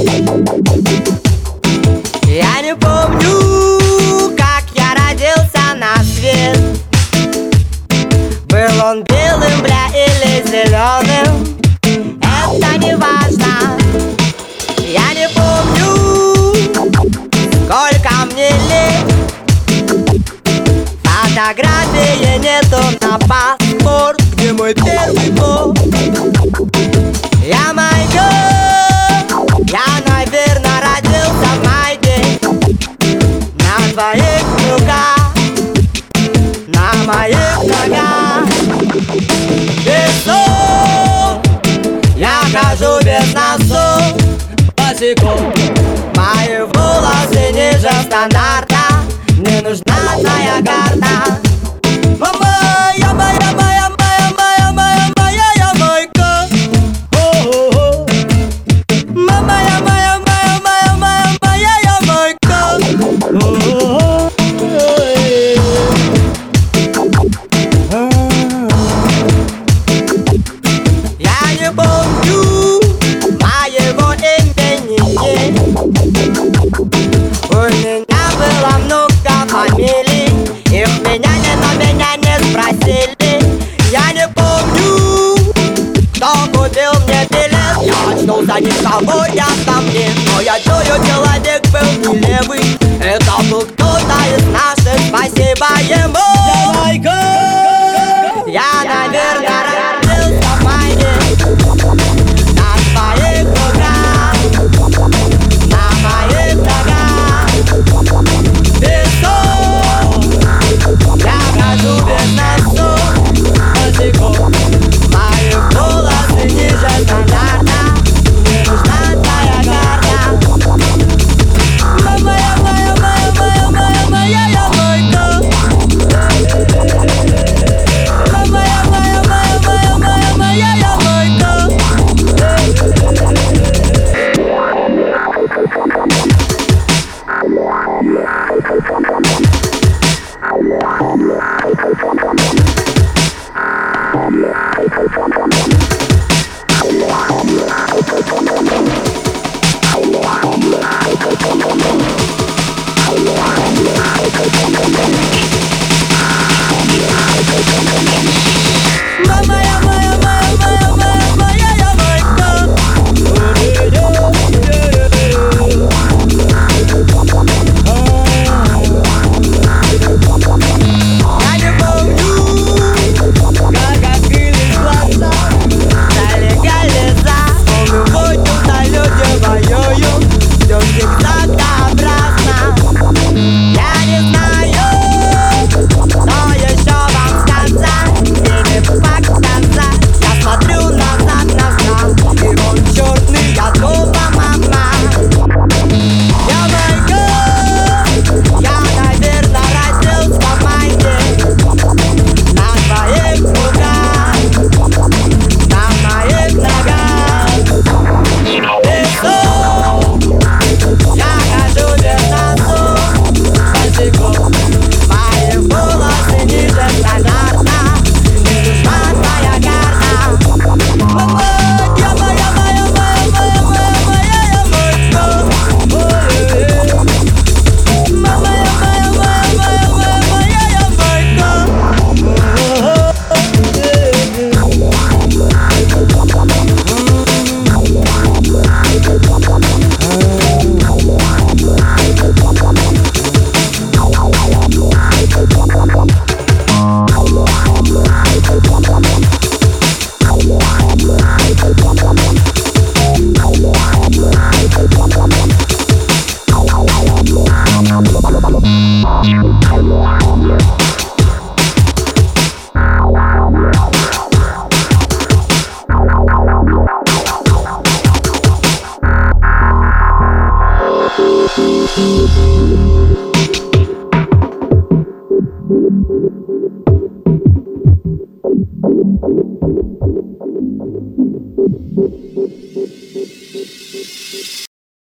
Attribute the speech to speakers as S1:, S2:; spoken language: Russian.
S1: Я не помню, как я родился на свет. Был он белым, бля, или зеленым. Это не важно. Я не помню, сколько мне лет. Фотографии нету на паспорт. Где мой первый год? Я секунд Мои волосы ниже стандарта Не нужна твоя карта шагнул за ним, кого я там не Но я чую, человек был нелеп I'm not a fan of them. I'm not a fan of them.